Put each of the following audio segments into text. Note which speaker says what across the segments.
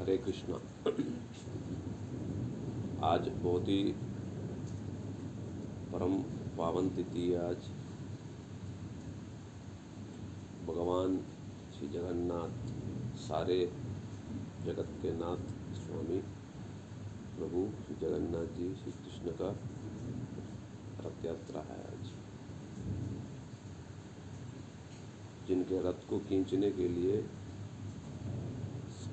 Speaker 1: हरे कृष्णा। आज बहुत ही परम पावन तिथि आज। भगवान श्री जगन्नाथ, सारे जगत के नाथ स्वामी, प्रभु श्री जगन्नाथ जी, श्री कृष्ण का रथ यात्रा है आज। जिनके रथ को खींचने के लिए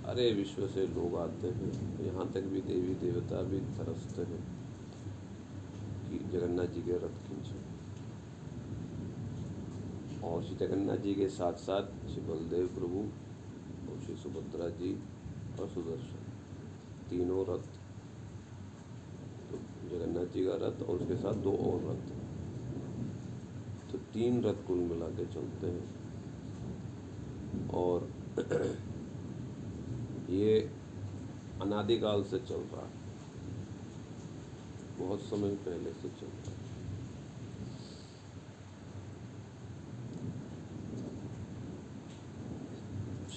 Speaker 1: सारे विश्व से लोग आते हैं, यहाँ तक भी देवी देवता भी तरसते हैं कि जगन्नाथ जी के रथ खींचे। और श्री जगन्नाथ जी के साथ साथ श्री बलदेव प्रभु और श्री सुभद्रा जी और सुदर्शन, तीनों रथ। तो जगन्नाथ जी का रथ और उसके साथ दो और रथ। तो तीन रथ कुल मिला के चलते हैं। और ये अनादिकाल से चल रहा है। बहुत समय पहले से चल रहा है।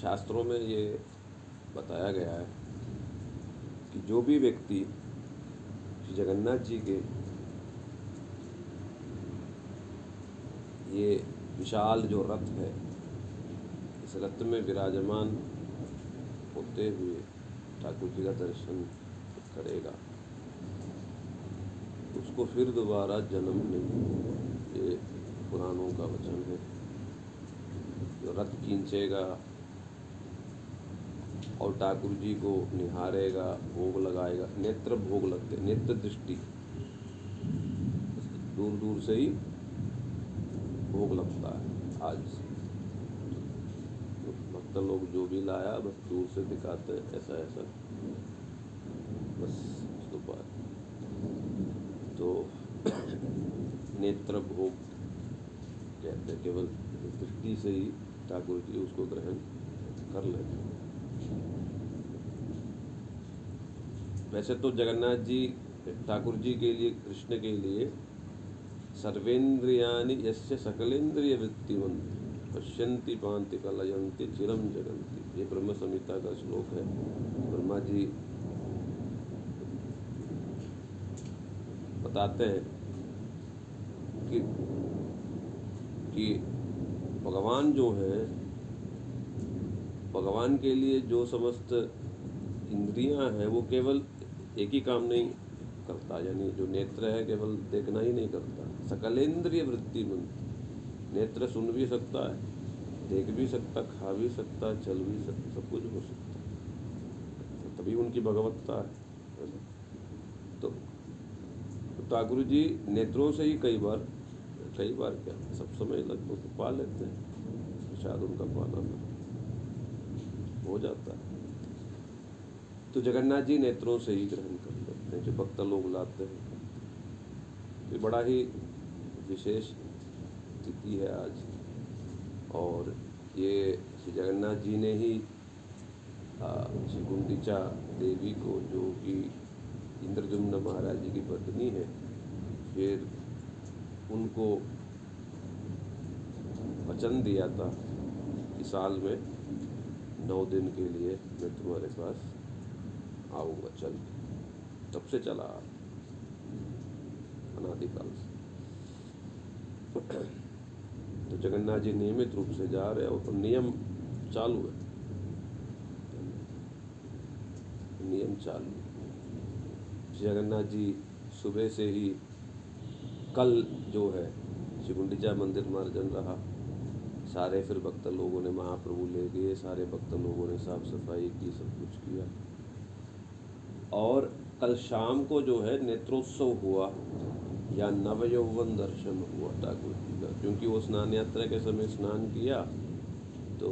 Speaker 1: शास्त्रों में ये बताया गया है कि जो भी व्यक्ति श्री जगन्नाथ जी के ये विशाल जो रथ है, इस रथ में विराजमान होते हुए ठाकुर जी का दर्शन करेगा उसको फिर दोबारा जन्म नहीं ये पुराणों का वचन है जो रथ खींचेगा और ठाकुर जी को निहारेगा भोग लगाएगा नेत्र भोग लगते नेत्र दृष्टि दूर दूर से ही भोग लगता है आज भक्त लोग जो भी लाया, बस दूर से दिखाते, ऐसा ऐसा। बस, उसके बाद। तो नेत्र भोग कहते केवल दृष्टि से ही ठाकुर जी उसको ग्रहण कर लेते वैसे तो जगन्नाथ जी, ठाकुर जी के लिए, कृष्ण के लिए सर्वेन्द्रियानि यस्य सकलेन्द्रिय वृत्तिवंत पश्यंती पांति कलयंती चिरम जगंती ये ब्रह्म संहिता का श्लोक है। ब्रह्मा जी बताते हैं कि कि भगवान जो है, भगवान के लिए जो समस्त इंद्रियाँ हैं, वो केवल एक ही काम नहीं करता। यानी जो नेत्र है, केवल देखना ही नहीं करता। सकलेंद्रिय वृत्ति मंत्र नेत्र सुन भी सकता है, देख भी सकता, खा भी सकता, चल भी सकता सब कुछ हो सकता है। तभी उनकी भगवत्ता है तो ठाकुर जी नेत्रों से ही कई बार कई बार क्या, सब समय लगभग तो पा लेते हैं शायद उनका पाना में हो जाता है। तो जगन्नाथ जी नेत्रों से ही ग्रहण कर लेते हैं, जो भक्त लोग लाते हैं। ये बड़ा ही विशेष तिथि है आज। और ये श्री जगन्नाथ जी ने ही श्री गुंडीचा देवी को, जो कि इंद्रजुम्न महाराज जी की पत्नी है, फिर उनको वचन दिया था कि साल में नौ दिन के लिए मैं तुम्हारे पास आऊँगा। चल। तब से चला। अनादिकाल से। तो जगन्नाथ जी नियमित रूप से जा रहे हैं और तो नियम चालू है। नियम चालू। जगन्नाथ जी सुबह से ही कल जो है, श्री मंदिर मार्जन रहा। सारे फिर भक्त लोगों ने महाप्रभु ले गए, सारे भक्त लोगों ने साफ़ सफ़ाई की, सब कुछ किया। और कल शाम को जो है नेत्रोत्सव हुआ, या नवयौवन दर्शन हुआ, ठाकुर। क्योंकि वो स्नान यात्रा के समय स्नान किया तो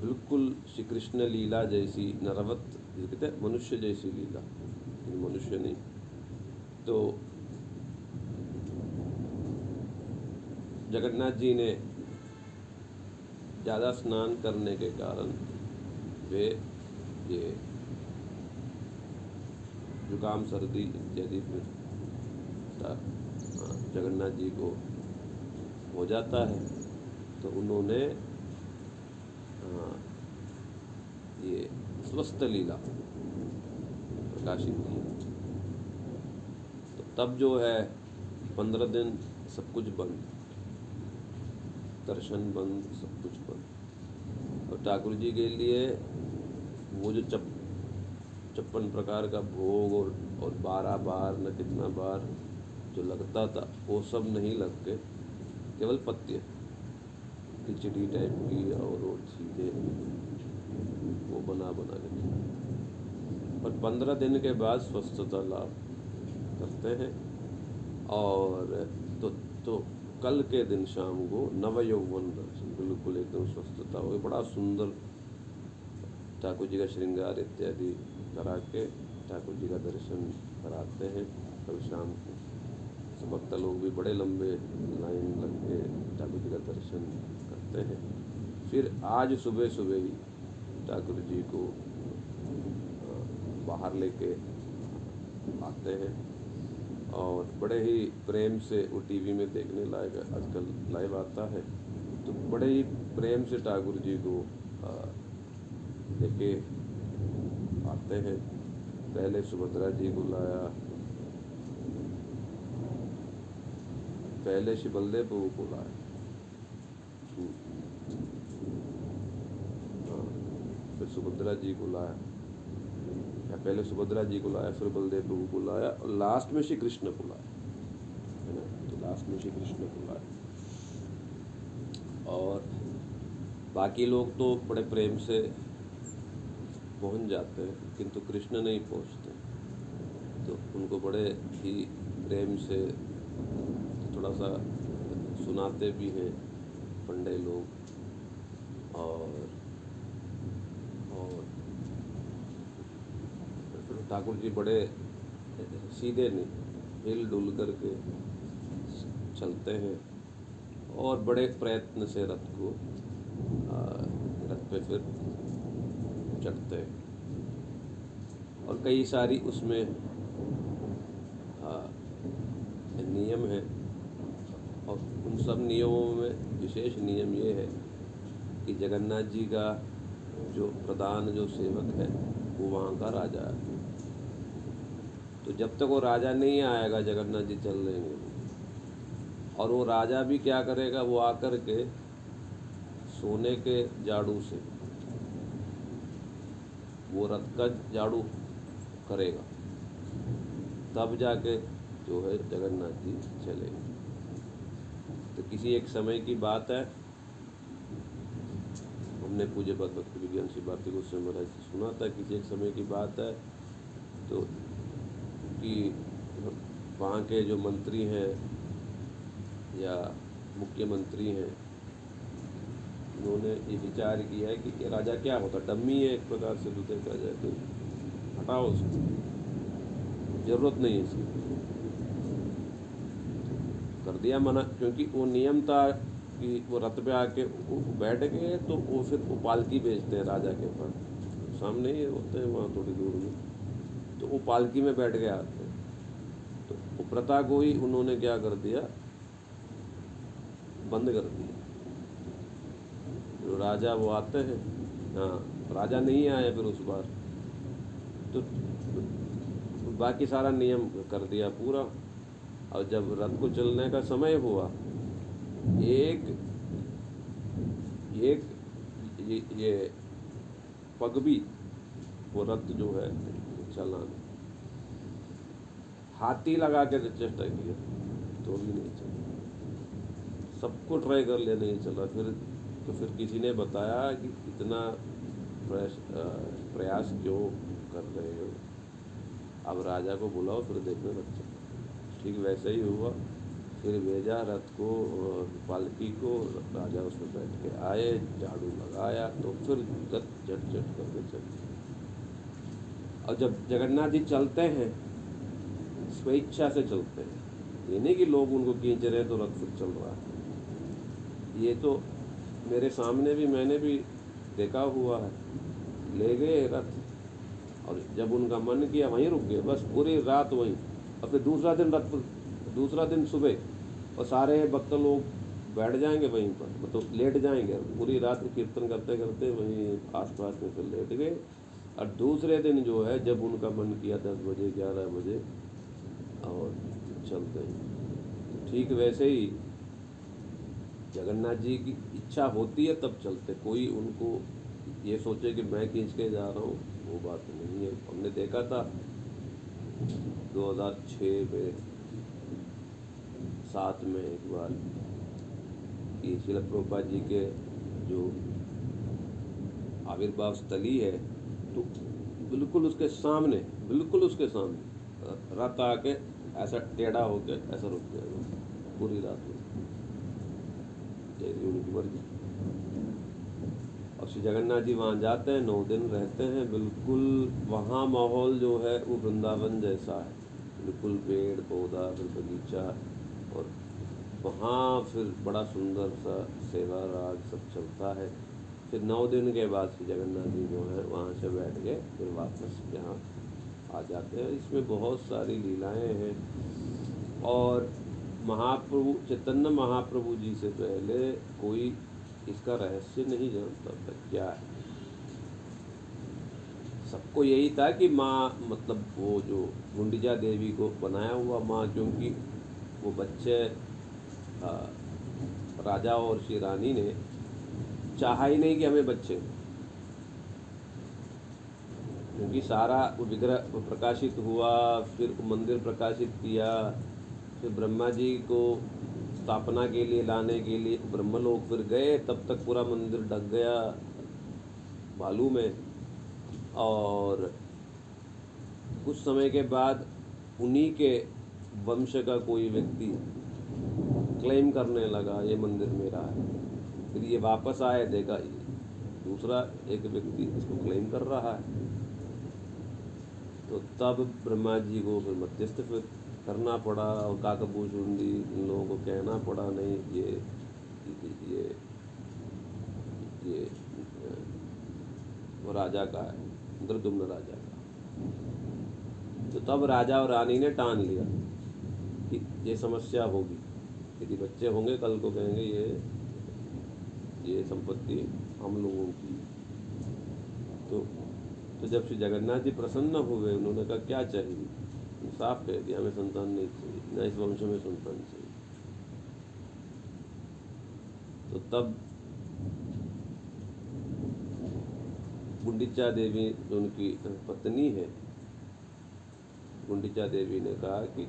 Speaker 1: बिल्कुल श्री कृष्ण लीला जैसी नरवत कहते मनुष्य जैसी लीला मनुष्य नहीं। तो जगन्नाथ जी ने ज़्यादा स्नान करने के कारण वे ये जुकाम, सर्दी इत्यादि जगन्नाथ जी को हो जाता है तो उन्होंने ये स्वस्थ लीला प्रकाशित किया तो तब जो है, पंद्रह दिन सब कुछ बंद, दर्शन बंद, सब कुछ बंद। और ठाकुर जी के लिए वो जो चप, छप्पन प्रकार का भोग और और बारह बार न कितना बार जो लगता था, वो सब नहीं लग केवल पत्य खिचड़ी टाइप की और वो सीधे वो बना बना के पर पंद्रह दिन के बाद स्वस्थता लाभ करते हैं। और तो तो कल के दिन शाम को नव यौवन दर्शन, बिल्कुल एकदम स्वस्थता हो बड़ा सुंदर ठाकुर जी का श्रृंगार इत्यादि करा के ठाकुर जी का दर्शन कराते हैं। कल शाम को भक्त लोग भी बड़े लंबे लाइन लग के ठाकुर जी का दर्शन करते हैं। फिर आज सुबह सुबह ही ठाकुर जी को बाहर लेके आते हैं और बड़े ही प्रेम से वो टीवी में देखने लायक आजकल लाइव आता है। तो बड़े ही प्रेम से ठाकुर जी को लेके आते हैं। पहले सुभद्रा जी को लाया पहले श्री बलदेव प्रभु को लाया हाँ, फिर सुभद्रा जी को लाया। या पहले सुभद्रा जी को लाया फिर बलदेव प्रभु को लाया और लास्ट में श्री कृष्ण को लाया। है ना? तो लास्ट में श्री कृष्ण को लाया। और बाकी लोग तो बड़े प्रेम से पहुँच जाते हैं किंतु कृष्ण नहीं पहुँचते। तो उनको बड़े ही प्रेम से थोड़ा सा सुनाते भी हैं पंडे लोग और और ठाकुर जी बड़े सीधे नहीं हिल डुल करके चलते हैं और बड़े प्रयत्न से रथ को रथ पे फिर चढ़ते हैं। और कई सारी उसमें नियम है और उन सब नियमों में विशेष नियम ये है कि जगन्नाथ जी का जो प्रधान, जो सेवक है, वो वहाँ का राजा है। तो जब तक वो राजा नहीं आएगा, जगन्नाथ जी चल लेंगे और वो राजा भी क्या करेगा, वो आकर के सोने के जाड़ू से, वो रथ का झाड़ू करेगा। तब जाके जो है जगन्नाथ जी चलेंगे। किसी एक समय की बात है। हमने पूज्य पद भक्ति विज्ञान श्री भारती गोस्वामी महाराज से सुना था, किसी एक समय की बात है। तो कि वहाँ के जो मंत्री हैं या मुख्यमंत्री हैं, उन्होंने ये विचार किया है कि ये राजा क्या होता? डम्मी है एक प्रकार से देखा जाए तो हटाओ उसको। ज़रूरत नहीं है इसकी। कर दिया मना क्योंकि वो नियम था कि वो रथ पे आके बैठ गए तो वो फिर वो पालकी भेजते हैं राजा के पास सामने ही होते हैं वहाँ थोड़ी दूर में तो वो पालकी में बैठ गए आते तो वो प्रथा को ही उन्होंने क्या कर दिया बंद कर दिया जो राजा वो आते हैं हाँ राजा नहीं आए फिर उस बार तो बाकी सारा नियम कर दिया पूरा और जब रथ को चलने का समय हुआ एक एक ये, ये पगबी वो रथ जो है चलान हाथी लगा के चेष्टा किया तो भी नहीं चला। सबको ट्राई कर लिया नहीं चला। फिर तो फिर किसी ने बताया कि इतना प्रयास क्यों कर रहे हो? अब राजा को बुलाओ फिर देखने बच्चे ठीक वैसे ही हुआ। फिर भेजा रथ को पालकी को, राजा उसमें बैठ के आए, झाड़ू लगाया तो फिर रथ झट झट करके चल और जब जगन्नाथ जी चलते हैं, स्वेच्छा से चलते हैं, ये नहीं कि लोग उनको खींच रहे हैं तो रथ फिर चल रहा है। ये तो मेरे सामने भी, मैंने भी देखा हुआ है। ले गए रथ और जब उनका मन किया, वहीं रुक गए, बस पूरी रात वहीं। और फिर दूसरा दिन रथ दूसरा दिन सुबह, और सारे भक्त लोग बैठ जाएँगे वहीं पर मतलब लेट जाएँगे। पूरी रात कीर्तन करते करते वहीं आस पास में फिर लेट गए। और दूसरे दिन जो है, जब उनका मन किया दस बजे, ग्यारह बजे, और चलते हैं। ठीक वैसे ही जगन्नाथ जी की इच्छा होती है, तब चलते। कोई उनको ये सोचे कि मैं खींच के जा रहा हूँ, वो बात नहीं है। हमने देखा था। 2006 में सात में एक बार कि शिल प्रभुपा जी के जो आविर्भाव स्थली है तो बिल्कुल उसके सामने, बिल्कुल उसके सामने रथ आके ऐसा टेढ़ा होके, ऐसा रुक गया, पूरी रात जैसी उनकी मर्ज़ी और श्री जगन्नाथ जी वहाँ जाते हैं, नौ दिन रहते हैं, बिल्कुल वहाँ माहौल जो है, वो वृंदावन जैसा है। बिल्कुल पेड़, पौधा, फिर बगीचा और वहाँ फिर बड़ा सुंदर सा सेवा राग सब चलता है। फिर नौ दिन के बाद श्री जगन्नाथ जी जो है, वहाँ से बैठ के फिर वापस यहाँ आ जाते हैं। इसमें बहुत सारी लीलाएँ हैं और महाप्रभु, चैतन्य महाप्रभु जी से पहले कोई इसका रहस्य नहीं जानता था क्या है। सबको यही था कि माँ मतलब वो जो गुंडिजा देवी को बनाया हुआ माँ, क्योंकि वो बच्चे राजा और श्री रानी ने चाहा ही नहीं कि हमें बच्चे क्योंकि सारा विग्रह प्रकाशित हुआ, फिर मंदिर प्रकाशित किया, फिर ब्रह्मा जी को स्थापना के लिए, लाने के लिए ब्रह्मलोक फिर गए, तब तक पूरा मंदिर ढक गया। बालू में और कुछ समय के बाद उन्हीं के वंश का कोई व्यक्ति क्लेम करने लगा, ये मंदिर मेरा है। फिर ये वापस आए, देखा, दूसरा एक व्यक्ति इसको क्लेम कर रहा है। तो तब ब्रह्मा जी को फिर मध्यस्थ करना पड़ा और काकभूषुंडी इन लोगों को कहना पड़ा, नहीं, ये ये ये वो राजा का है। इंद्रदुम्न राजा का। तो तब राजा और रानी ने टान लिया कि ये समस्या होगी। यदि बच्चे होंगे, कल को कहेंगे, ये ये संपत्ति हम लोगों की। तो तो जब श्री जगन्नाथ जी प्रसन्न हुए, उन्होंने कहा, क्या चाहिए? साफ़ कह दिया, हमें संतान नहीं चाहिए, न इस वंश में संतान चाहिए। तो तब गुंडिचा देवी जो उनकी पत्नी है, गुंडिचा देवी ने कहा कि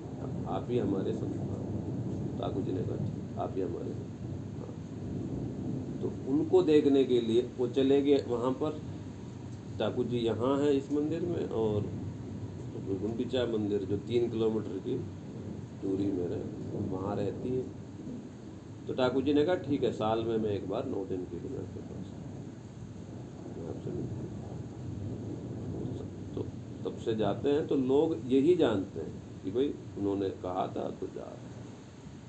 Speaker 1: आप ही हमारे संतान ठाकुर जी ने कहा आप ही हमारे तो उनको देखने के लिए वो चले गए वहाँ पर। ठाकुर जी यहाँ हैं इस मंदिर में और गुंडीचा मंदिर जो तीन किलोमीटर की दूरी में रह, वहाँ रहती है। तो ठाकुर जी ने कहा, ठीक है, साल में मैं एक बार, नौ दिन के लिए आपके पास तो तब से जाते हैं तो लोग यही जानते हैं कि भाई उन्होंने कहा था तो जा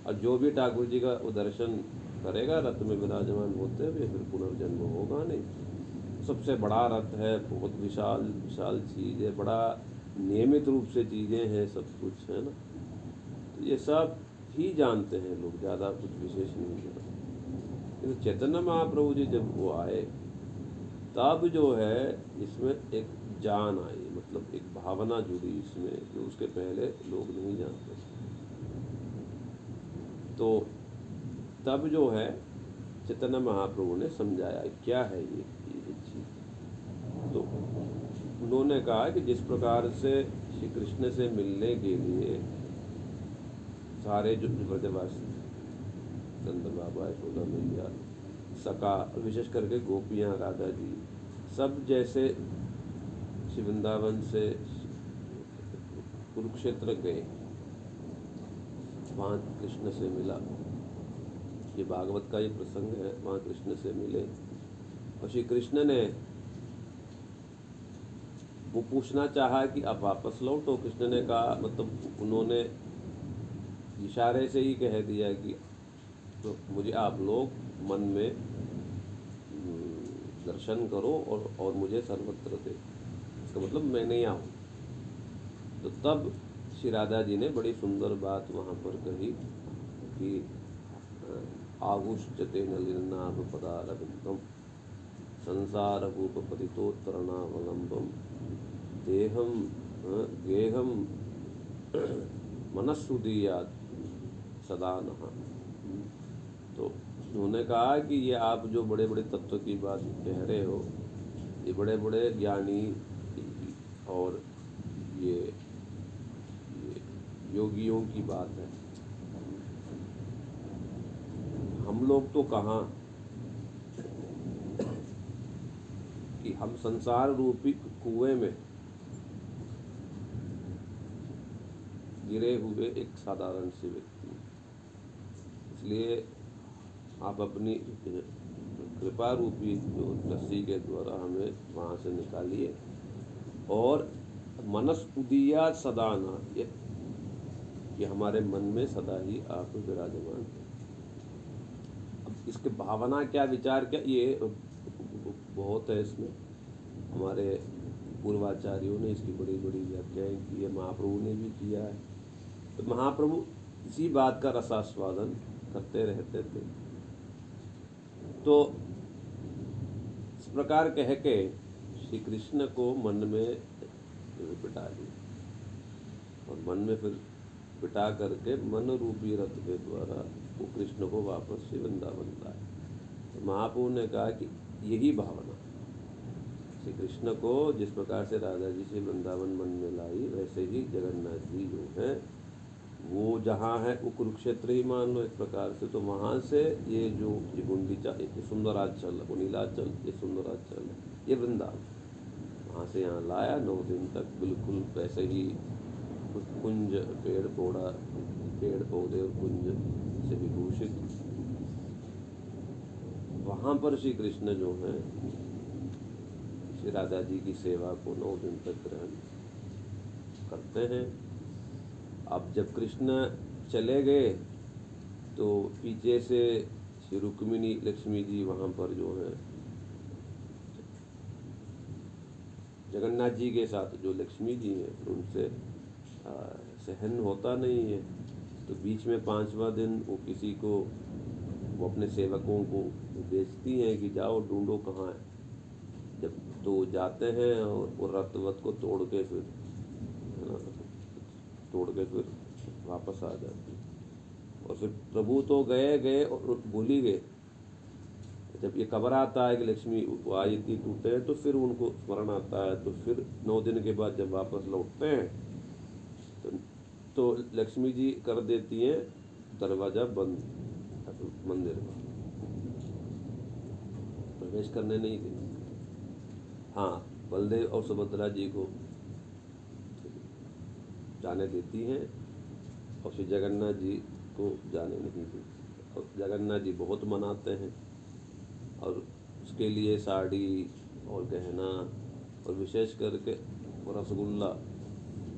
Speaker 1: और जो भी ठाकुर जी का वो दर्शन करेगा, रथ में विराजमान होते हुए फिर पुनर्जन्म होगा नहीं। सबसे बड़ा रथ है, बहुत विशाल विशाल चीज़ है, बड़ा नियमित रूप से चीज़ें हैं, सब कुछ है ना। तो ये सब ही जानते हैं लोग, ज़्यादा कुछ विशेष नहीं जानते तो चैतन्य महाप्रभु जी जब वो आए तब जो है, इसमें एक जान आई मतलब एक भावना जुड़ी इसमें जो उसके पहले लोग नहीं जानते तो तब जो है चैतन्य महाप्रभु ने समझाया, क्या है ये ये चीज़? तो उन्होंने कहा कि जिस प्रकार से श्री कृष्ण से मिलने के लिए सारे जो ब्रजवासी नंद बाबा, यशोदा मैया सका विशेष करके गोपियाँ राधा जी सब जैसे वृंदावन से कुरुक्षेत्र गए वहाँ कृष्ण से मिला। ये भागवत का ये प्रसंग है वहाँ कृष्ण से मिले। और श्री कृष्ण ने वो पूछना चाहा कि आप वापस लो तो कृष्ण ने कहा मतलब उन्होंने इशारे से ही कह दिया कि तो मुझे आप लोग मन में दर्शन करो और और मुझे सर्वत्र दे। इसका मतलब मैं नहीं आऊँ। तो तब श्री राधा जी ने बड़ी सुंदर बात वहाँ पर कही कि आहुष्टते नलिनाभ पदारविंदम संसार रूप पतितोत्तरणावलंबम देहम गेहम मनस्सुदीयात सदा नहा तो उन्होंने कहा कि ये आप जो बड़े बड़े तत्व की बात कह रहे हो ये बड़े बड़े ज्ञानी और ये, ये योगियों की बात है। हम लोग तो कहाँ कि हम संसार रूपी कुएँ में गिरे हुए एक साधारण से व्यक्ति। इसलिए आप अपनी कृपा रूपी जो रस्सी के द्वारा हमें वहाँ से निकालिए। और मनस उदिया सदाना, ये कि हमारे मन में सदा ही आप विराजमान हैं। अब इसके भावना क्या, विचार क्या, ये बहुत है इसमें। हमारे पूर्वाचार्यों ने इसकी बड़ी बड़ी व्याख्याएँ की है, महाप्रभु ने भी किया है। तो महाप्रभु इसी बात का रसास्वादन करते रहते थे। तो इस प्रकार कह के श्री कृष्ण को मन में बिठा दिया। और मन में फिर बिठा करके मन रूपी रथ के द्वारा वो कृष्ण को वापस से वृंदावन लाए। तो महाप्रभु ने कहा कि यही भावना। श्री कृष्ण को जिस प्रकार से राधा जी से वृंदावन मन में लाई, वैसे ही जगन्नाथ जी जो है वो जहाँ है, वो कुरुक्षेत्र ही मान लो एक प्रकार से। तो वहाँ से ये जो ये गुंडीचा ये सुंदराचल नीलाचल ये सुंदराचल ये वृंदावन। वहाँ से यहाँ लाया, नौ दिन तक बिल्कुल वैसे ही कुंज, पेड़ पौधा पेड़ पौधे और कुंज से विभूषित। वहाँ पर श्री कृष्ण जो है, श्री राधा जी की सेवा को नौ दिन तक ग्रहण करते हैं। अब जब कृष्ण चले गए तो पीछे से श्री रुक्मिणी लक्ष्मी जी वहाँ पर जो है, जगन्नाथ जी के साथ जो लक्ष्मी जी हैं, उनसे सहन होता नहीं है। तो बीच में पांचवा दिन वो किसी को, वो अपने सेवकों को बेचती हैं कि जाओ ढूंढो कहाँ है। जब तो जाते हैं और वो रतवत को तोड़ के फिर तोड़ के फिर वापस आ जाती। और फिर प्रभु तो गए गए और भूल ही गए। जब ये खबर आता है कि लक्ष्मी आई थी टूटे तो फिर उनको स्मरण आता है। तो फिर नौ दिन के बाद जब वापस लौटते हैं तो, तो लक्ष्मी जी कर देती हैं दरवाज़ा बंद मंदिर में। प्रवेश करने नहीं देती हाँ बलदेव और सुभद्रा जी को जाने देती हैं और श्री जगन्नाथ जी को जाने नहीं देती। और जगन्नाथ जी बहुत मनाते हैं और उसके लिए साड़ी और गहना और विशेष करके रसगुल्ला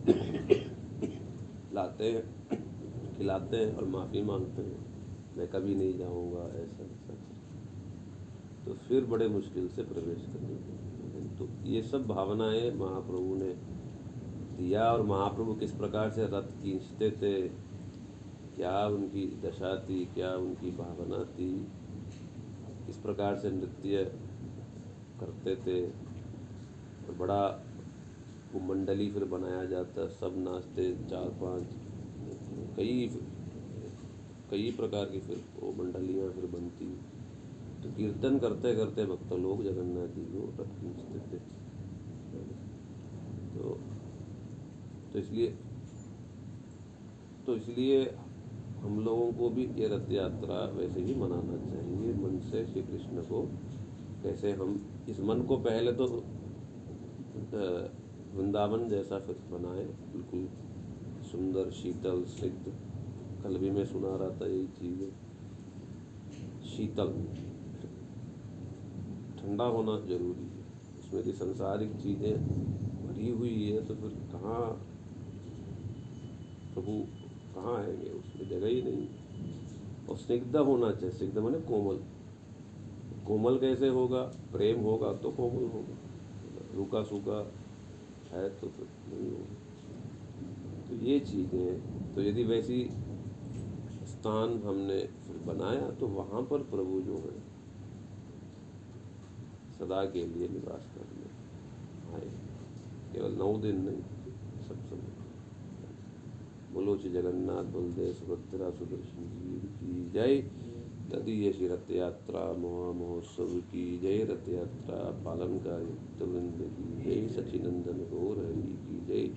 Speaker 1: लाते हैं, खिलाते हैं और माफ़ी मांगते हैं। मैं कभी नहीं जाऊँगा, ऐसा ऐसा। तो फिर बड़े मुश्किल से प्रवेश करने तो ये सब भावनाएँ महाप्रभु ने दिया और महाप्रभु किस प्रकार से रथ खींचते थे? क्या उनकी दशा थी? क्या उनकी भावना थी? किस प्रकार से नृत्य करते थे? और बड़ा वो मंडली फिर बनाया जाता, सब नाचते, चार पाँच, कई कई प्रकार की फिर वो मंडलियाँ फिर बनती। तो कीर्तन करते करते भक्त लोग जगन्नाथ जी को रथ खींचते थे तो तो इसलिए तो इसलिए हम लोगों को भी ये रथ यात्रा वैसे ही मनाना चाहिए, मन से श्री कृष्ण को। कैसे हम, इस मन को पहले तो वृंदावन जैसा फिर बनाए बिल्कुल सुंदर, शीतल, सिद्ध। कल भी मैं सुना रहा था यही चीज़। शीतल। ठंडा होना ज़रूरी है। उसमें यदि संसारिक चीज़ें भरी हुई है तो फिर कहाँ प्रभु कहाँ आएँगे उसमें जगह ही नहीं। और स्निग्ध होना चाहिए। स्निग्ध माने कोमल। कोमल कैसे होगा? प्रेम होगा तो कोमल होगा। रूखा सूखा है तो फिर नहीं होगा। तो ये चीज़ें तो यदि वैसी स्थान हमने बनाया तो वहाँ पर प्रभु जो है, सदा के लिए निवास करने आए। केवल नौ दिन नहीं। बोलो श्री जगन्नाथ बलदेव सुभद्रा सुदर्शन की जय तदीय श्री रथ यात्रा महा महोत्सव की जय रथ यात्रा पालनकारी वृंद की जय सचिनंदन गौर हरि की जय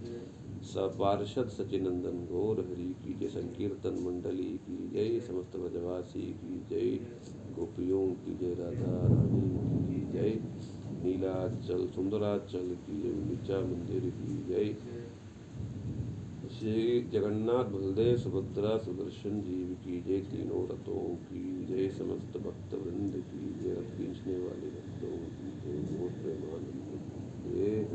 Speaker 1: सपार्षद सचिनंदन गौर हरि की जय संकीर्तन मंडली की जय समस्त ब्रजवासी की जय गोपियों की जय राधा रानी की जय नीलाचल सुंदराचल की जय विचा मंदिर की जय श्री जगन्नाथ बलदेव सुभद्रा सुदर्शन जीव की जय। तीनों रथों की जय। समस्त भक्त वृंद की जय। खींचने वाले भक्तों की जय। मोर प्रेमानंद जय।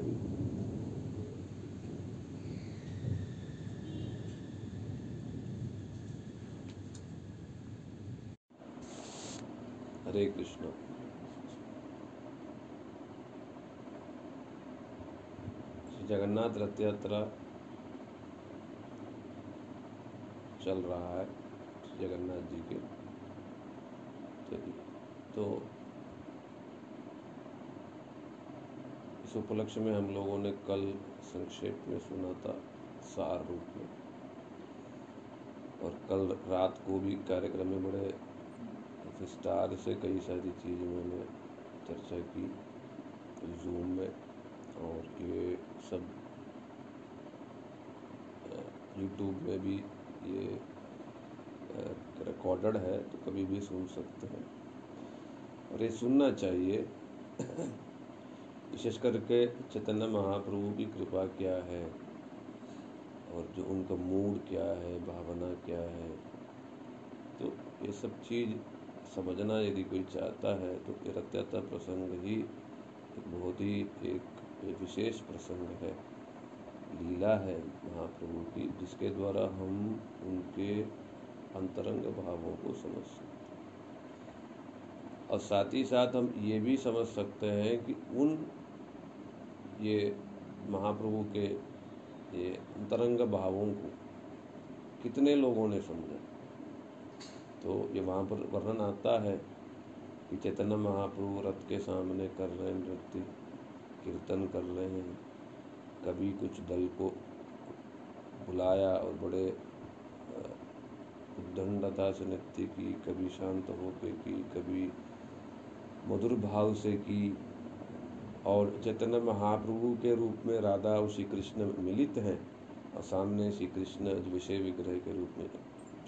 Speaker 1: हरि हरे। कृष्ण। जगन्नाथ रथ यात्रा चल रहा है जगन्नाथ जी के। तो इस उपलक्ष्य में हम लोगों ने कल संक्षेप में सुना था सार रूप में। और कल रात को भी कार्यक्रम में बड़े विस्तार से कई सारी चीज़ें मैंने चर्चा की जूम में, और ये सब यूट्यूब में भी ये रिकॉर्डेड है तो कभी भी सुन सकते हैं। और ये सुनना चाहिए। विशेष करके चैतन्य महाप्रभु की कृपा क्या है? और जो उनका मूड क्या है, भावना क्या है? तो ये सब चीज़ समझना यदि कोई चाहता है तो ये रत्याता प्रसंग ही बहुत ही एक विशेष प्रसंग है। लीला है महाप्रभु की, जिसके द्वारा हम उनके अंतरंग भावों को समझ सकते और साथ ही साथ हम ये भी समझ सकते हैं कि उन ये महाप्रभु के ये अंतरंग भावों को कितने लोगों ने समझा। तो ये वहाँ पर वर्णन आता है कि चैतन्य महाप्रभु रथ के सामने कर रहे हैं, नृत्य, कीर्तन कर रहे हैं। कभी कुछ दल को बुलाया और बड़े उद्दंडता से नृत्य की कभी शांत होकर की कभी मधुर भाव से की और चैतन्य महाप्रभु के रूप में राधा और श्री कृष्ण मिलित हैं। और सामने श्री कृष्ण विषय विग्रह के रूप में,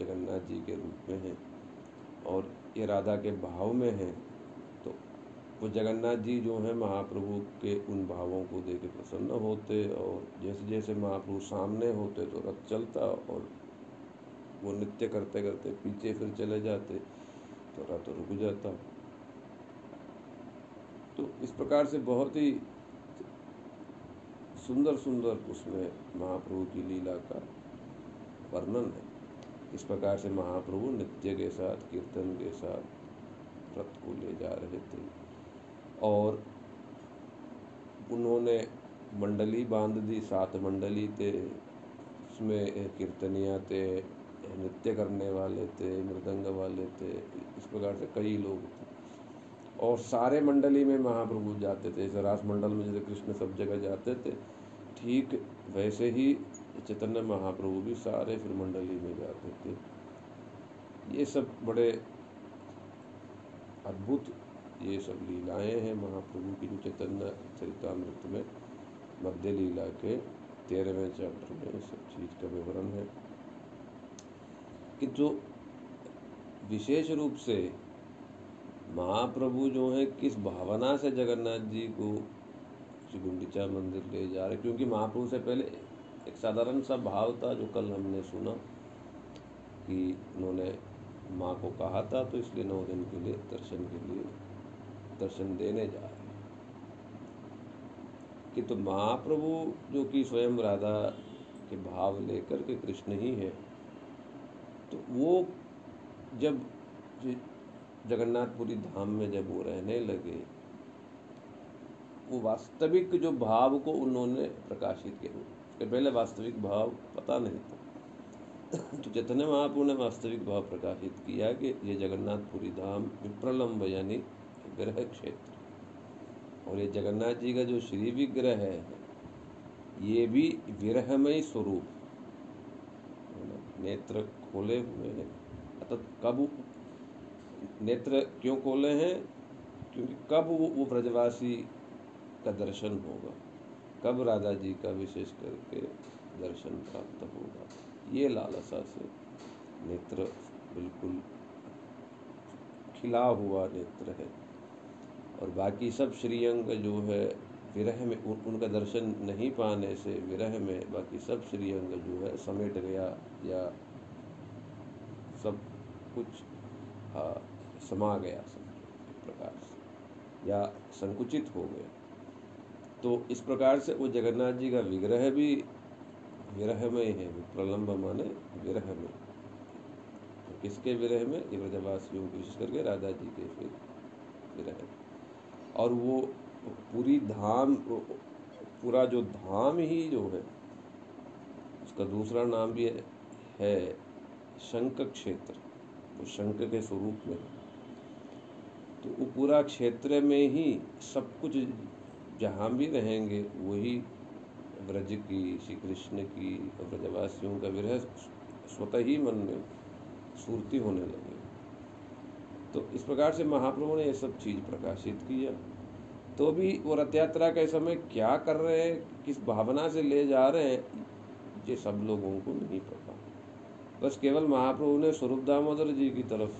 Speaker 1: जगन्नाथ जी के रूप में हैं और ये राधा के भाव में हैं। वो जगन्नाथ जी जो हैं महाप्रभु के उन भावों को देख प्रसन्न होते और जैसे जैसे महाप्रभु सामने होते तो रथ चलता और वो नृत्य करते करते पीछे फिर चले जाते तो रथ रुक जाता। तो इस प्रकार से बहुत ही सुंदर सुंदर उसमें महाप्रभु की लीला का वर्णन है। इस प्रकार से महाप्रभु नृत्य के साथ, कीर्तन के साथ रथ को ले जा रहे थे। और उन्होंने मंडली बाँध दी सात मंडली थे उसमें कीर्तनिया थे नृत्य करने वाले थे मृदंग वाले थे इस प्रकार से कई लोग थे और सारे मंडली में महाप्रभु जाते थे जैसे रास मंडल में जैसे कृष्ण सब जगह जाते थे ठीक वैसे ही चैतन्य महाप्रभु भी सारे फिर मंडली में जाते थे ये सब बड़े अद्भुत ये सब लीलाएँ हैं महाप्रभु की, जो चैतन्य चरितमृत में मध्य लीला के तेरहवें चैप्टर में सब चीज़ का विवरण है कि जो विशेष रूप से महाप्रभु जो है, किस भावना से जगन्नाथ जी को श्री गुंडिचा मंदिर ले जा रहे क्योंकि महाप्रभु से पहले एक साधारण सा भाव था जो कल हमने सुना कि उन्होंने माँ को कहा था तो इसलिए नौ दिन के लिए दर्शन के लिए दर्शन देने जा रहे हैं। कि तो महाप्रभु जो कि स्वयं राधा के भाव लेकर के कृष्ण ही है तो वो जब जगन्नाथपुरी धाम में जब वो रहने लगे, वो वास्तविक जो भाव को उन्होंने प्रकाशित किया। उसके पहले वास्तविक भाव पता नहीं था। तो चैतन्य महाप्रभु ने वास्तविक भाव प्रकाशित किया कि ये जगन्नाथपुरी धाम विप्रलम्ब यानी ग्रह क्षेत्र। और ये जगन्नाथ जी का जो श्री विग्रह है ये भी विरहमय स्वरूप नेत्र खोले हुए हैं। अतः कब नेत्र क्यों खोले हैं? क्योंकि कब वो, वो ब्रजवासी का दर्शन होगा। कब राधा जी का विशेष करके दर्शन प्राप्त होगा। ये लालसा से नेत्र बिल्कुल खिला हुआ नेत्र है। और बाकी सब श्रीअंग जो है विरह में उन, उनका दर्शन नहीं पाने से विरह में बाकी सब श्रीअंग जो है समेट गया या सब कुछ हाँ समा गया प्रकार से या संकुचित हो गया। तो इस प्रकार से वो जगन्नाथ जी का विग्रह भी विरह में है प्रलंब माने विरह में। तो किसके विरह में? ये ब्रजवासियों विशेष करके राधा जी के फिर विरह और वो पूरी धाम, पूरा जो धाम ही जो है, उसका दूसरा नाम भी है शंख क्षेत्र। वो शंख के स्वरूप में तो वो पूरा क्षेत्र में ही सब कुछ जहाँ भी रहेंगे, वही ब्रज की, श्री कृष्ण की और ब्रजवासियों का विरह स्वतः ही मन में स्फूर्ति होने लगे तो इस प्रकार से महाप्रभु ने ये सब चीज़ प्रकाशित किया। तो भी वो रथ यात्रा के समय क्या कर रहे हैं किस भावना से ले जा रहे हैं ये सब लोगों को नहीं पता। बस केवल महाप्रभु ने स्वरूप दामोदर जी की तरफ़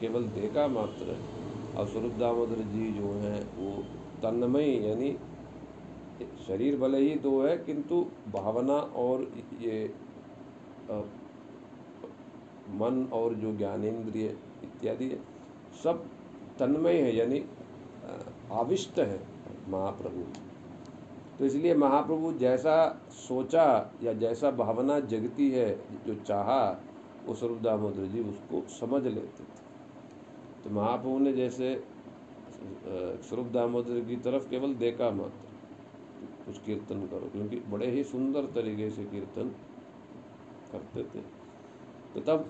Speaker 1: केवल देखा मात्र। और स्वरूप दामोदर जी जो हैं वो तन्मय यानी शरीर भले ही दो है किंतु भावना और ये आ, मन और जो ज्ञानेन्द्रिय इत्यादि सब तन्मय है, यानी आविष्ट है महाप्रभु। तो इसलिए महाप्रभु जैसा सोचा या जैसा भावना जगती है, जो चाहा, वो स्वरूप दामोदर जी उसको समझ लेते थे। तो महाप्रभु ने जैसे स्वरूप दामोदर की तरफ़ केवल देखा मात्र, कुछ कीर्तन करो, क्योंकि बड़े ही सुंदर तरीके से कीर्तन करते थे। तो तब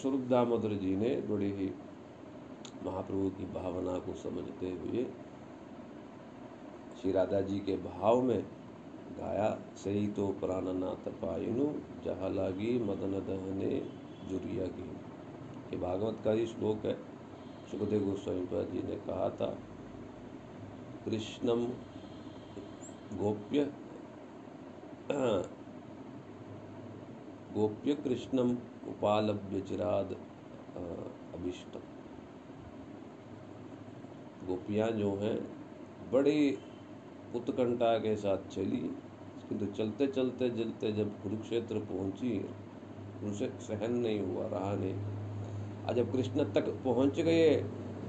Speaker 1: स्वरूप दामोदर जी ने बड़ी ही महाप्रभु की भावना को समझते हुए श्री राधा जी के भाव में गाया, सही तो प्राणनाथ पायनु, जहा लागी मदन दहने जुरिया की। ये भागवत का ही श्लोक है। सुखदेव गोस्वामी जी ने कहा था कृष्णम गोप्य गोप्य कृष्णम उपालभ्य चिराद अभिष्टम। गोपियाँ जो हैं, बड़ी उत्कंठा के साथ चली। किंतु चलते चलते चलते जब कुरुक्षेत्र पहुँची, उनसे सहन नहीं हुआ, रहा नहीं। और जब कृष्ण तक पहुँच गए,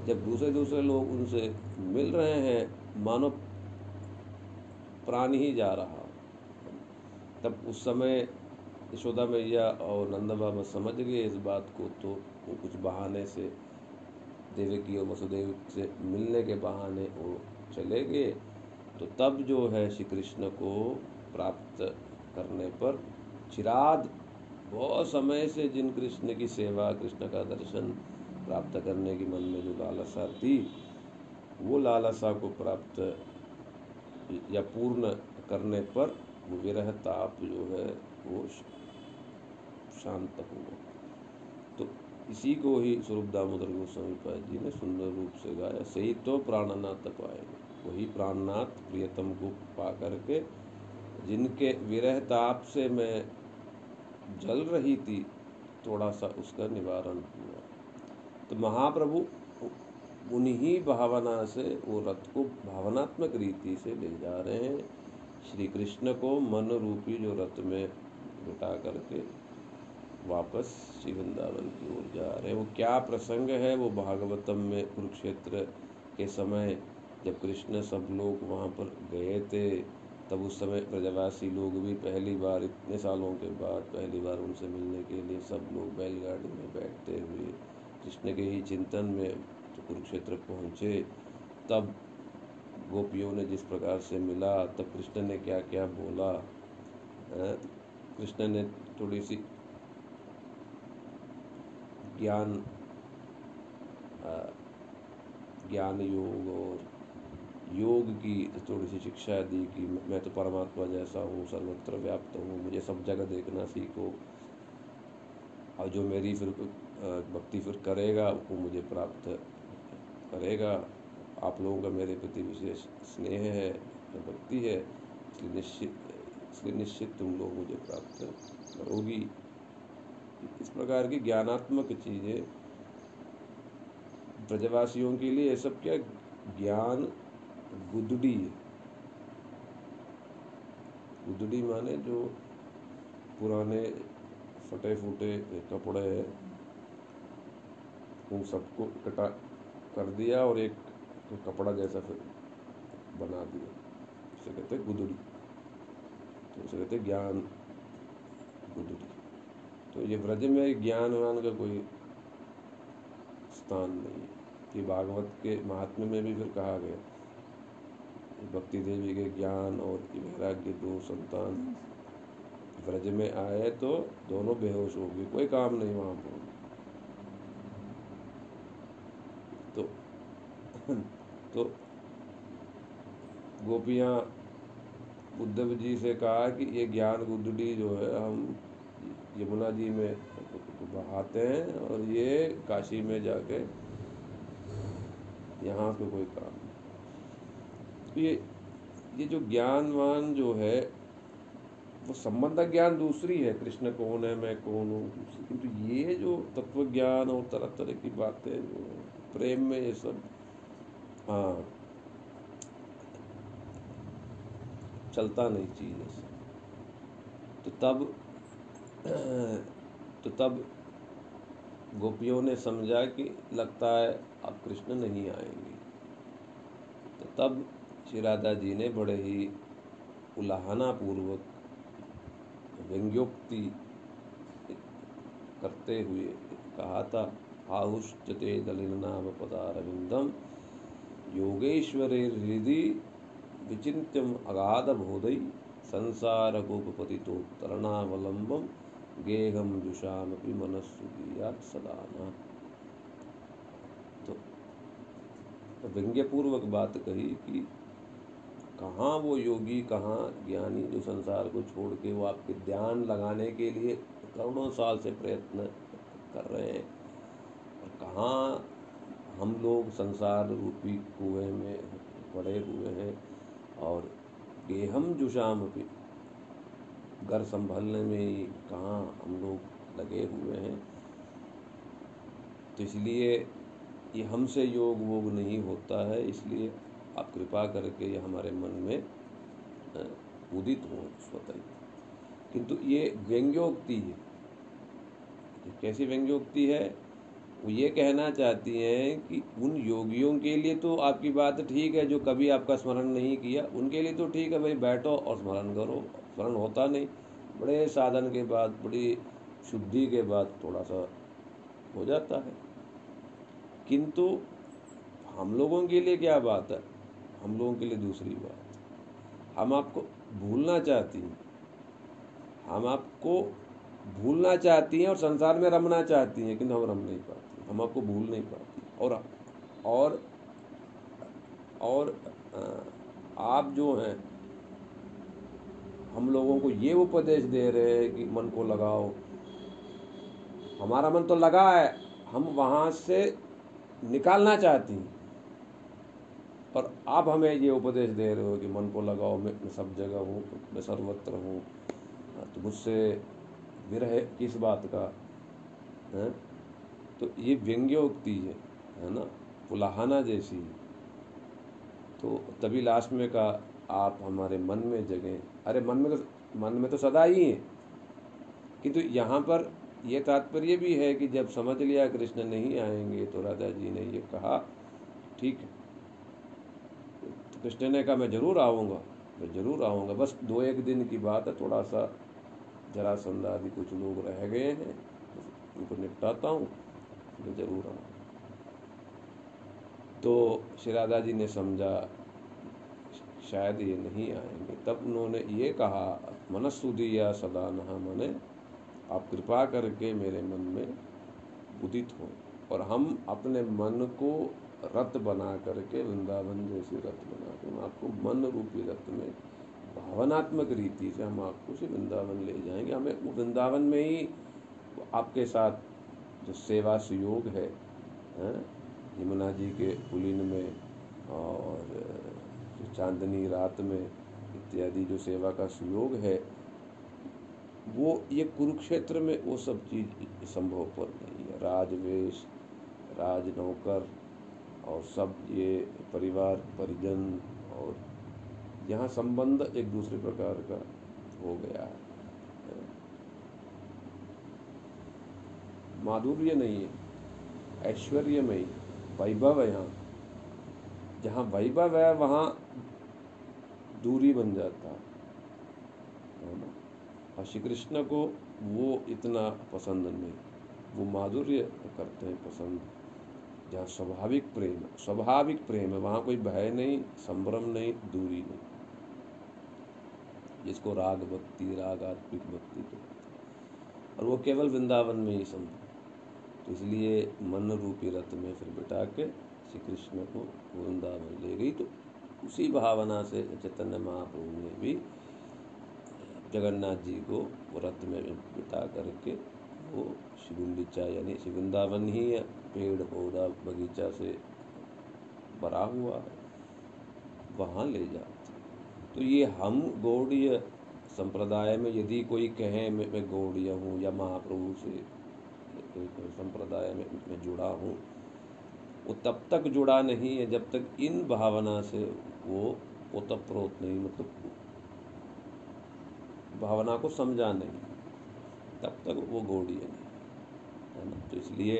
Speaker 1: जब दूसरे दूसरे लोग उनसे मिल रहे हैं मानो प्राण ही जा रहा। तब उस समय यशोदा मैया और नंद बाबा समझ गए इस बात को तो वो कुछ बहाने से देवकी और वसुदेव से मिलने के बहाने वो चले गए। तो तब जो है श्री कृष्ण को प्राप्त करने पर चिराद, बहुत समय से जिन कृष्ण की सेवा, कृष्ण का दर्शन प्राप्त करने की मन में जो लालसा थी, वो लालसा को प्राप्त या पूर्ण करने पर विरह ताप जो है वो शांत हुआ तो इसी को ही स्वरूप दामोदर गोस्वामी पाद जी ने सुंदर रूप से गाया, सही तो प्राणनाथ पाए वही प्राणनाथ प्रियतम को पा करके, जिनके विरह ताप से मैं जल रही थी थोड़ा सा उसका निवारण हुआ। तो महाप्रभु उन्हीं भावना से, वो रथ को भावनात्मक रीति से ले जा रहे हैं। श्री कृष्ण को मन रूपी जो रथ में बिठा करके वापस श्री वृंदावन की ओर जा रहे हैं। वो क्या प्रसंग है? वो भागवतम में कुरुक्षेत्र के समय जब कृष्ण सब लोग वहाँ पर गए थे, तब उस समय ब्रजवासी लोग भी पहली बार, इतने सालों के बाद पहली बार उनसे मिलने के लिए सब लोग बैलगाड़ी में बैठते हुए कृष्ण के ही चिंतन में तो कुरुक्षेत्र पहुँचे। तब गोपियों ने जिस प्रकार से मिला, तब कृष्ण ने क्या क्या बोला कृष्ण ने थोड़ी सी ज्ञान ज्ञान योग और योग की थोड़ी सी शिक्षा दी कि मैं तो परमात्मा जैसा हूँ, सर्वत्र व्याप्त हूँ, मुझे सब जगह देखना सीखो। और जो मेरी फिर भक्ति फिर करेगा, वो मुझे प्राप्त करेगा। आप लोगों का मेरे प्रति विशेष स्नेह है, भक्ति है, इसलिए निश्चित इसलिए निश्चित तुम लोग मुझे प्राप्त करोगी इस प्रकार की ज्ञानात्मक चीज़ें ब्रजवासियों के लिए ये सब क्या ज्ञान गुदड़ी है? गुदड़ी माने जो पुराने फटे फूटे कपड़े हैं, उन सबको इकट्ठा कर दिया और एक कपड़ा जैसा फिर बना दिया। उसे कहते गुदड़ी। तो उसे कहते ज्ञान तो ये ब्रज में ज्ञान वान का कोई स्थान नहीं है। कि भागवत के महात्म्य में भी फिर कहा गया भक्ति देवी के ज्ञान और वैराग्य, दो संतान ब्रज में आए तो दोनों बेहोश हो गए, कोई काम नहीं वहाँ पर। तो तो गोपियाँ उद्धव जी से कहा कि ये ज्ञान गुदड़ी जो है, हम यमुना जी में बहाते हैं और ये काशी में जाके यहाँ पे कोई काम नहीं। तो ये ये जो ज्ञानवान जो है, वो संबंध ज्ञान दूसरी है, कृष्ण कौन है, मैं कौन हूँ किंतु तो ये जो तत्व ज्ञान और तरह तरह की बातें जो प्रेम में ये सब हाँ चलता नहीं चीज़ ऐसे तो तब तो तब गोपियों ने समझा कि लगता है अब कृष्ण नहीं आएँगे। तो तब श्री राधा जी ने बड़े ही उलाहना पूर्वक व्यंग्योक्ति करते हुए कहा था आहुष्टते दलिल नाम पदारविंदम योगेश्वरे हृदय विचिन्त्यम अगाध बोधई संसार गोपपतितोत्तरणावलंबम गेहम जुषाम मनस्सु सदाना तो व्यंग्यपूर्वक बात कही कि कहाँ वो योगी, कहाँ ज्ञानी जो संसार को छोड़ के वो आपके ध्यान लगाने के लिए करोड़ों साल से प्रयत्न कर रहे हैं, और कहाँ हम लोग संसार रूपी कुएँ में पड़े हुए हैं और गेहम जुशाम भी घर संभालने में कहाँ हम लोग लगे हुए हैं। तो इसलिए ये हमसे योग वोग नहीं होता है, इसलिए आप कृपा करके ये हमारे मन में उदित हो स्वतः। किंतु ये व्यंग्योक्ति है। कैसी व्यंग्योक्ति है? वो ये कहना चाहती हैं कि उन योगियों के लिए तो आपकी बात ठीक है, जो कभी आपका स्मरण नहीं किया, उनके लिए तो ठीक है, भाई बैठो और स्मरण करो। स्मरण होता नहीं। बड़े साधन के बाद, बड़ी शुद्धि के बाद थोड़ा सा हो जाता है। किंतु हम लोगों के लिए क्या बात है? हम लोगों के लिए दूसरी बात। हम आपको भूलना चाहती हैं। हम आपको भूलना चाहती हैं और संसार में रमना चाहती हैं, किंतु हम रम नहीं पाती। हम आपको भूल नहीं पाती। और और और आप जो हैं हम लोगों को ये उपदेश दे रहे हैं कि मन को लगाओ। हमारा मन तो लगा है हम वहाँ से निकालना चाहती हैं। और आप हमें ये उपदेश दे रहे हो कि मन को लगाओ मैं, सब जगह हूँ मैं सर्वत्र हूँ। तो मुझसे विरह किस बात का? है? तो ये व्यंग्योक्ति है है ना? पुलाहाना जैसी तो तभी लास्ट में कहा आप हमारे मन में जगह अरे, मन में तो मन में तो सदा ही है। किंतु यहाँ पर यह तात्पर्य भी है कि जब समझ लिया कृष्ण नहीं आएँगे तो राधा जी ने ये कहा, ठीक है। तो कृष्ण ने कहा, मैं ज़रूर आऊँगा, मैं ज़रूर आऊँगा। बस दो एक दिन की बात है, थोड़ा सा जरासंध आदि कुछ लोग रह गए हैं, उनको निपटाता हूँ। मैं ज़रूर आऊँ तो श्री राधा जी ने समझा, शायद ये नहीं आएँगे। तब उन्होंने ये कहा मनस्सुदिया सदा नहा मने, आप कृपा करके मेरे मन में उदित हो और हम अपने मन को रथ बना करके, वृंदावन जैसे रथ बना के, हम आपको मन रूपी रथ में, भावनात्मक रीति से हम आपको उसे वृंदावन ले जाएँगे। हमें वृंदावन में ही आपके साथ जो सेवा सुयोग है, है? यमुना जी के पुलिन में और चांदनी रात में इत्यादि जो सेवा का सुयोग है वो ये कुरुक्षेत्र में वो सब चीज़ संभव पर नहीं है। राजवेश राजनौकर और सब ये परिवार परिजन और यहाँ संबंध एक दूसरे प्रकार का हो गया है। माधुर्य नहीं है ऐश्वर्य में वैभव है यहाँ जहाँ वैभव है, वहाँ दूरी बन जाता है। ना? और श्री कृष्ण को वो इतना पसंद नहीं। वो माधुर्य करते हैं पसंद। जहाँ स्वाभाविक प्रेम स्वाभाविक प्रेम है, वहाँ कोई भय नहीं, संभ्रम नहीं, दूरी नहीं। जिसको राग भक्ति राग आत्मिक भक्ति कहते और वो केवल वृंदावन में ही संभव तो इसलिए मन रूपी रथ में फिर बिठा के श्री कृष्ण को वृंदावन ले गई। तो उसी भावना से चैतन्य महाप्रभु ने भी जगन्नाथ जी को रथ में बिठा करके वो शिवुंडिचा यानी श्री वृंदावन ही पेड़ पौधा बगीचा से भरा हुआ है, वहाँ ले जाते तो ये हम गौड़ीय संप्रदाय में यदि कोई कहे मैं गौड़ीय हूँ या महाप्रभु से संप्रदाय में, मैं जुड़ा हूँ। वो तब तक जुड़ा नहीं है जब तक इन भावना से वो ओतप्रोत नहीं मतलब भावना को समझा नहीं। तब तक वो गौड़ीय नहीं, है ना? तो इसलिए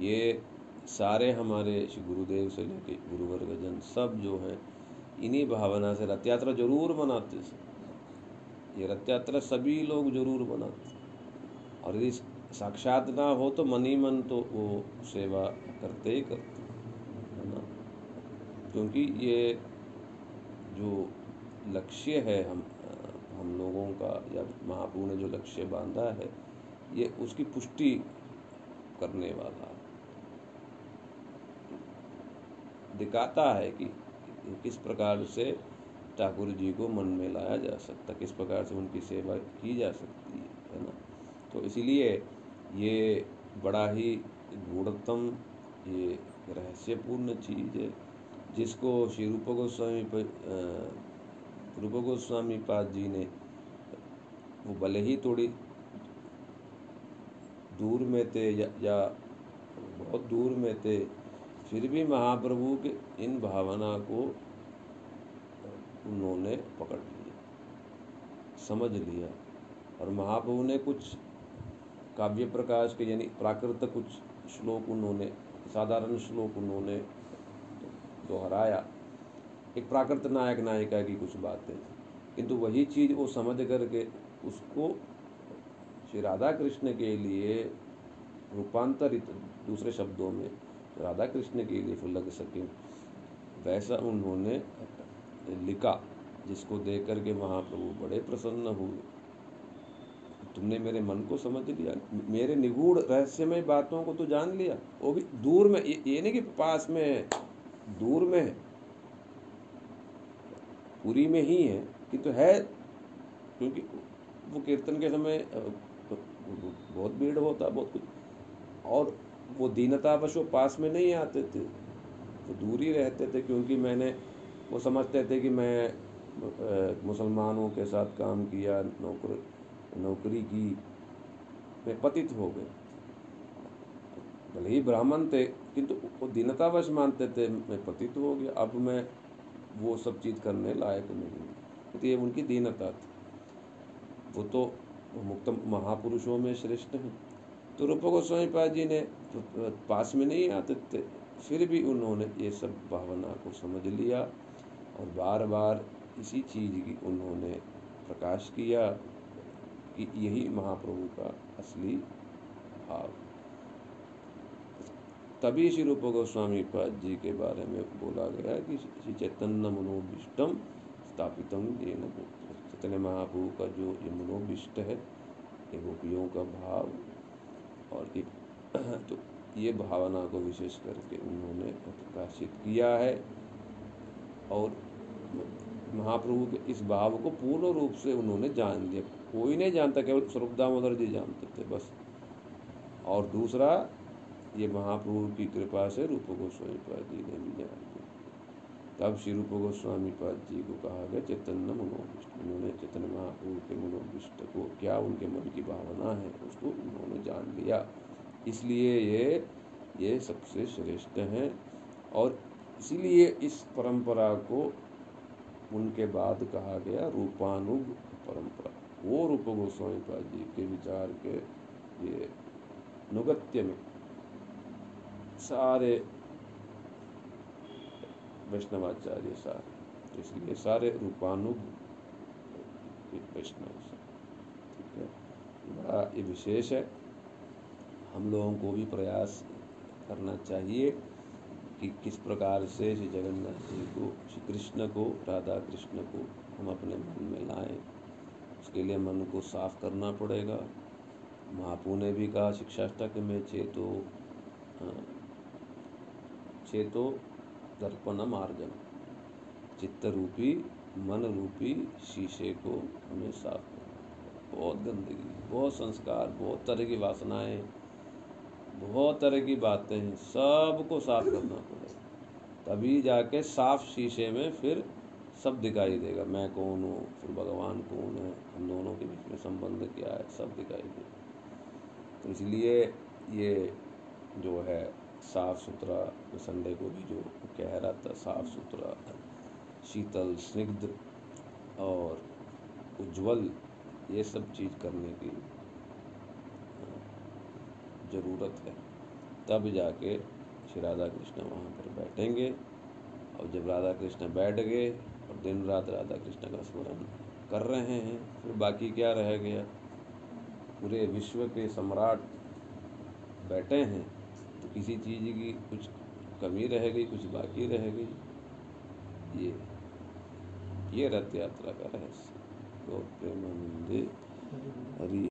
Speaker 1: ये सारे हमारे श्री गुरुदेव से लेके गुरुवर्ग जन सब जो है, इन्हीं भावना से रथ यात्रा ज़रूर मनाते ये रथ यात्रा सभी लोग ज़रूर बनाते और यदि साक्षात ना हो तो मन ही मन तो वो सेवा करते ही करते है ना? क्योंकि ये जो लक्ष्य है हम हम लोगों का या महाप्रभु ने जो लक्ष्य बांधा है, ये उसकी पुष्टि करने वाला दिखाता है कि किस प्रकार से ठाकुर जी को मन में लाया जा सकता, किस प्रकार से उनकी सेवा की जा सकती है है ना? तो इसीलिए ये बड़ा ही गूढ़तम ये रहस्यपूर्ण चीज़ है जिसको श्री रूप गोस्वामी रूप गोस्वामी पाद जी ने वो भले ही थोड़ी दूर में थे या, या बहुत दूर में थे फिर भी महाप्रभु के इन भावना को उन्होंने पकड़ लिया समझ लिया और महाप्रभु ने कुछ काव्य प्रकाश के, यानी प्राकृत कुछ श्लोक उन्होंने, साधारण श्लोक उन्होंने दोहराया। एक प्राकृत नायक नायिका की कुछ बातें किंतु वही चीज़ वो समझ करके उसको श्री राधा कृष्ण के लिए रूपांतरित दूसरे शब्दों में राधा कृष्ण के लिए फिर लग सके। वैसा उन्होंने लिखा, जिसको देख करके महाप्रभु बड़े प्रसन्न हुए। तुमने मेरे मन को समझ लिया मेरे निगूढ़ रहस्यमय बातों को तो जान लिया। वो भी दूर में ये, नहीं कि पास में है दूर में है। पूरी में ही है कि तो है क्योंकि वो कीर्तन के समय बहुत भीड़ होता बहुत कुछ। और वो दीनतावश वो पास में नहीं आते थे। वो दूर ही रहते थे क्योंकि मैंने वो समझते थे कि मैं मुसलमानों के साथ काम किया नौकर नौकरी की में पतित हो गए। भले ही ब्राह्मण थे, किंतु वो दीनतावश मानते थे, मैं पतित हो गया, अब मैं वो सब चीज़ करने लायक नहीं तो ये उनकी दीनता थी। वो तो मुक्त महापुरुषों में श्रेष्ठ हैं। तो रूप गोस्वामी पाद जी ने पास में नहीं आते थे, फिर भी उन्होंने ये सब भावना को समझ लिया और बार बार इसी चीज़ की उन्होंने प्रकाश किया। कि यही महाप्रभु का असली भाव। तभी श्री रूप गोस्वामी पाद जी के बारे में बोला गया कि श्री चैतन्य मनोभिष्टम स्थापितम ये चैतन्य महाप्रभु का जो ये मनोभिष्ट है, ये गोपियों का भाव और एक तो ये भावना को विशेष करके उन्होंने प्रकाशित किया है और महाप्रभु के इस भाव को पूर्ण रूप से उन्होंने जान लिया। कोई नहीं जानता, केवल स्वरूप दामोदर जी जानते थे, बस। और दूसरा, ये महाप्रभु की कृपा से रूप गोस्वामी पाद जी ने भी जान तब श्री रूप गोस्वामी पाद जी को कहा गया, चैतन्य मनोभिष्ट उन्होंने चैतन्य महाप्रभु के मनोभिष्ट को, क्या उनके मन की भावना है, उसको उन्होंने जान लिया। इसलिए ये ये सबसे श्रेष्ठ हैं। और इसीलिए इस परंपरा को उनके बाद कहा गया रूपानुग परंपरा। वो रूप गोस्वामी पाद जी के विचार के ये नुगत्य में सारे वैष्णवाचार्य सारे इसलिए सारे रूपानुग वैष्णव ठीक है? बड़ा ये विशेष है। हम लोगों को भी प्रयास करना चाहिए कि किस प्रकार से श्री जगन्नाथ जी को, श्री कृष्ण को, राधा कृष्ण को हम अपने मन में लाएँ। उसके लिए मन को साफ़ करना पड़ेगा। महापू ने भी कहा शिक्षाष्टक में चेतो चेतो दर्पण मार्जन चित्त रूपी, मन रूपी शीशे को हमें साफ़ बहुत गंदगी, बहुत संस्कार, बहुत तरह की वासनाएँ, बहुत तरह की बातें हैं, सबको साफ़ करना पड़ेगा। तभी जाके साफ़ शीशे में फिर सब दिखाई देगा। मैं कौन हूँ? फिर भगवान कौन है? हम दोनों के बीच में संबंध क्या है? सब दिखाई देगा। तो इसलिए ये जो है साफ़ सुथरा संडे को भी जो कह रहा था, साफ़ सुथरा, शीतल, स्निग्ध और उज्जवल, ये सब चीज़ करने की ज़रूरत है। तब जाके श्री राधा कृष्ण वहाँ पर बैठेंगे और जब राधा कृष्ण बैठ गए और दिन रात राधा कृष्ण का स्मरण कर रहे हैं, फिर बाकी क्या रह गया? पूरे विश्व के सम्राट बैठे हैं तो किसी चीज़ की कुछ कमी रह गई, कुछ बाकी रह गई। ये ये रथ यात्रा का रहस्य। तो प्रेमानंदे, हरि।